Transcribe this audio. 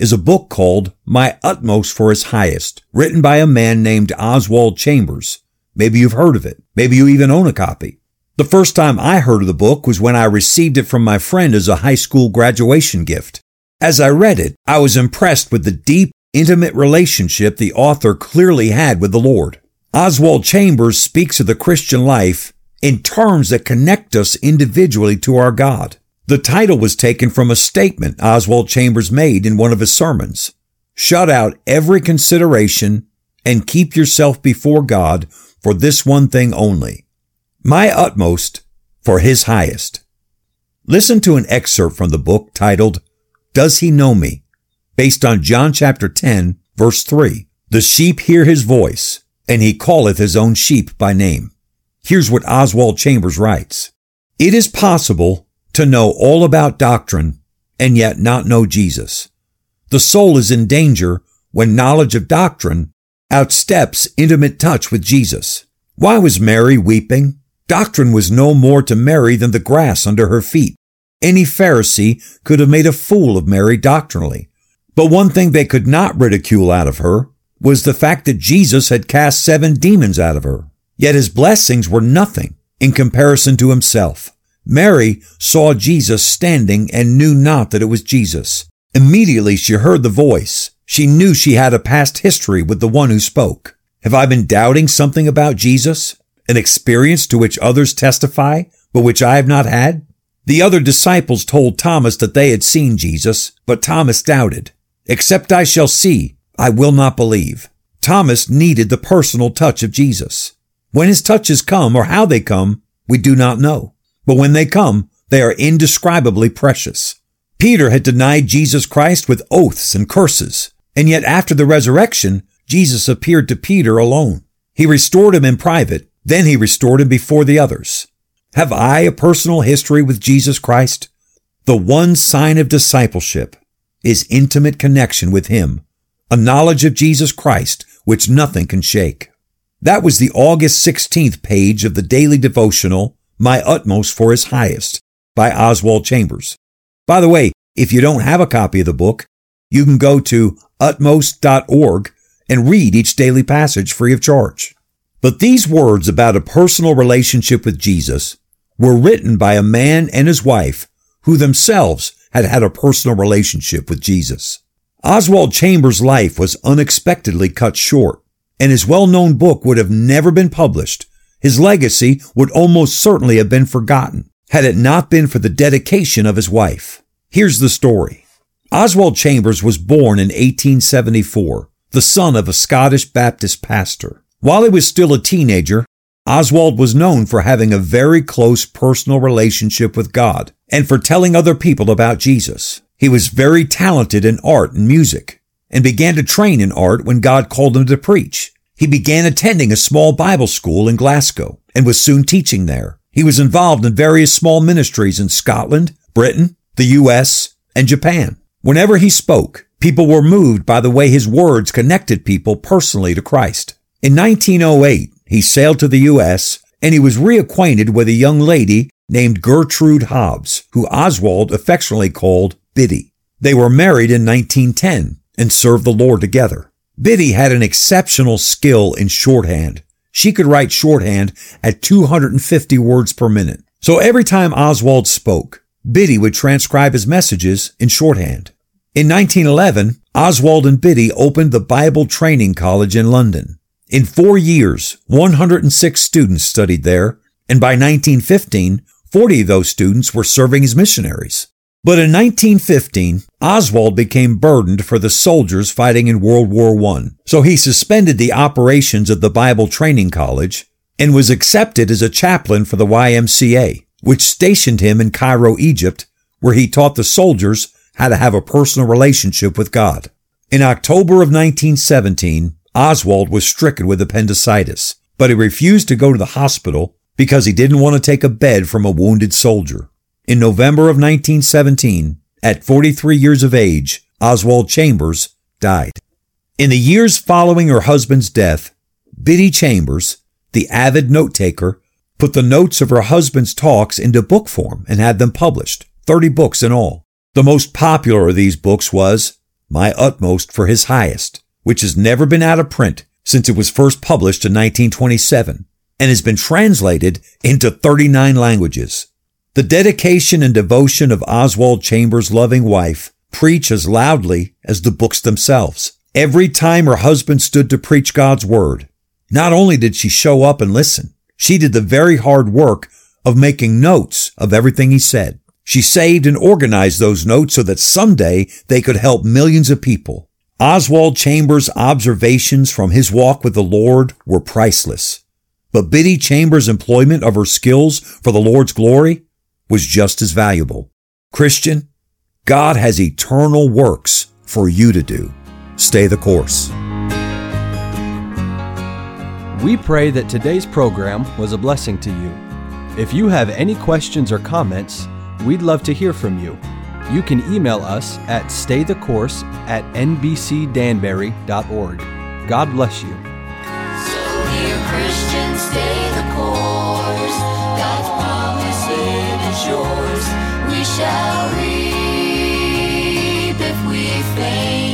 is a book called My Utmost for His Highest, written by a man named Oswald Chambers. Maybe you've heard of it. Maybe you even own a copy. The first time I heard of the book was when I received it from my friend as a high school graduation gift. As I read it, I was impressed with the deep, intimate relationship the author clearly had with the Lord. Oswald Chambers speaks of the Christian life in terms that connect us individually to our God. The title was taken from a statement Oswald Chambers made in one of his sermons. Shut out every consideration and keep yourself before God for this one thing only. My utmost for his highest. Listen to an excerpt from the book titled, Does He Know Me? based on John chapter 10, verse 3. The sheep hear his voice, and he calleth his own sheep by name. Here's what Oswald Chambers writes. It is possible to know all about doctrine and yet not know Jesus. The soul is in danger when knowledge of doctrine outsteps intimate touch with Jesus. Why was Mary weeping? Doctrine was no more to Mary than the grass under her feet. Any Pharisee could have made a fool of Mary doctrinally. But one thing they could not ridicule out of her was the fact that Jesus had cast seven demons out of her. Yet his blessings were nothing in comparison to himself. Mary saw Jesus standing and knew not that it was Jesus. Immediately she heard the voice. She knew she had a past history with the one who spoke. Have I been doubting something about Jesus? An experience to which others testify, but which I have not had? The other disciples told Thomas that they had seen Jesus, but Thomas doubted. Except I shall see, I will not believe. Thomas needed the personal touch of Jesus. When his touches come or how they come, we do not know. But when they come, they are indescribably precious. Peter had denied Jesus Christ with oaths and curses, and yet after the resurrection, Jesus appeared to Peter alone. He restored him in private, then he restored him before the others. Have I a personal history with Jesus Christ? The one sign of discipleship is intimate connection with him, a knowledge of Jesus Christ which nothing can shake. That was the August 16th page of the daily devotional my Utmost for His Highest by Oswald Chambers. By the way, if you don't have a copy of the book, you can go to utmost.org and read each daily passage free of charge. But these words about a personal relationship with Jesus were written by a man and his wife who themselves had had a personal relationship with Jesus. Oswald Chambers' life was unexpectedly cut short, and his well-known book would have never been published his legacy would almost certainly have been forgotten had it not been for the dedication of his wife. Here's the story. Oswald Chambers was born in 1874, the son of a Scottish Baptist pastor. While he was still a teenager, Oswald was known for having a very close personal relationship with God and for telling other people about Jesus. He was very talented in art and music and began to train in art when God called him to preach. He began attending a small Bible school in Glasgow and was soon teaching there. He was involved in various small ministries in Scotland, Britain, the U.S., and Japan. Whenever he spoke, people were moved by the way his words connected people personally to Christ. In 1908, he sailed to the U.S. and he was reacquainted with a young lady named Gertrude Hobbs, who Oswald affectionately called Biddy. They were married in 1910 and served the Lord together. Biddy had an exceptional skill in shorthand. She could write shorthand at 250 words per minute. So every time Oswald spoke, Biddy would transcribe his messages in shorthand. In 1911, Oswald and Biddy opened the Bible Training College in London. In four years, 106 students studied there, and by 1915, 40 of those students were serving as missionaries. But in 1915, Oswald became burdened for the soldiers fighting in World War I, so he suspended the operations of the Bible Training College and was accepted as a chaplain for the YMCA, which stationed him in Cairo, Egypt, where he taught the soldiers how to have a personal relationship with God. In October of 1917, Oswald was stricken with appendicitis, but he refused to go to the hospital because he didn't want to take a bed from a wounded soldier. In November of 1917, at 43 years of age, Oswald Chambers died. In the years following her husband's death, Biddy Chambers, the avid note taker, put the notes of her husband's talks into book form and had them published, 30 books in all. The most popular of these books was My Utmost for His Highest, which has never been out of print since it was first published in 1927 and has been translated into 39 languages. The dedication and devotion of Oswald Chambers' loving wife preach as loudly as the books themselves. Every time her husband stood to preach God's word, not only did she show up and listen, she did the very hard work of making notes of everything he said. She saved and organized those notes so that someday they could help millions of people. Oswald Chambers' observations from his walk with the Lord were priceless. But Biddy Chambers' employment of her skills for the Lord's glory was just as valuable. Christian, God has eternal works for you to do. Stay the course. We pray that today's program was a blessing to you. If you have any questions or comments, we'd love to hear from you you can email us at staythecourse at nbcdanbury.org. God bless you. So, dear Christian, stay shall reap if we faint.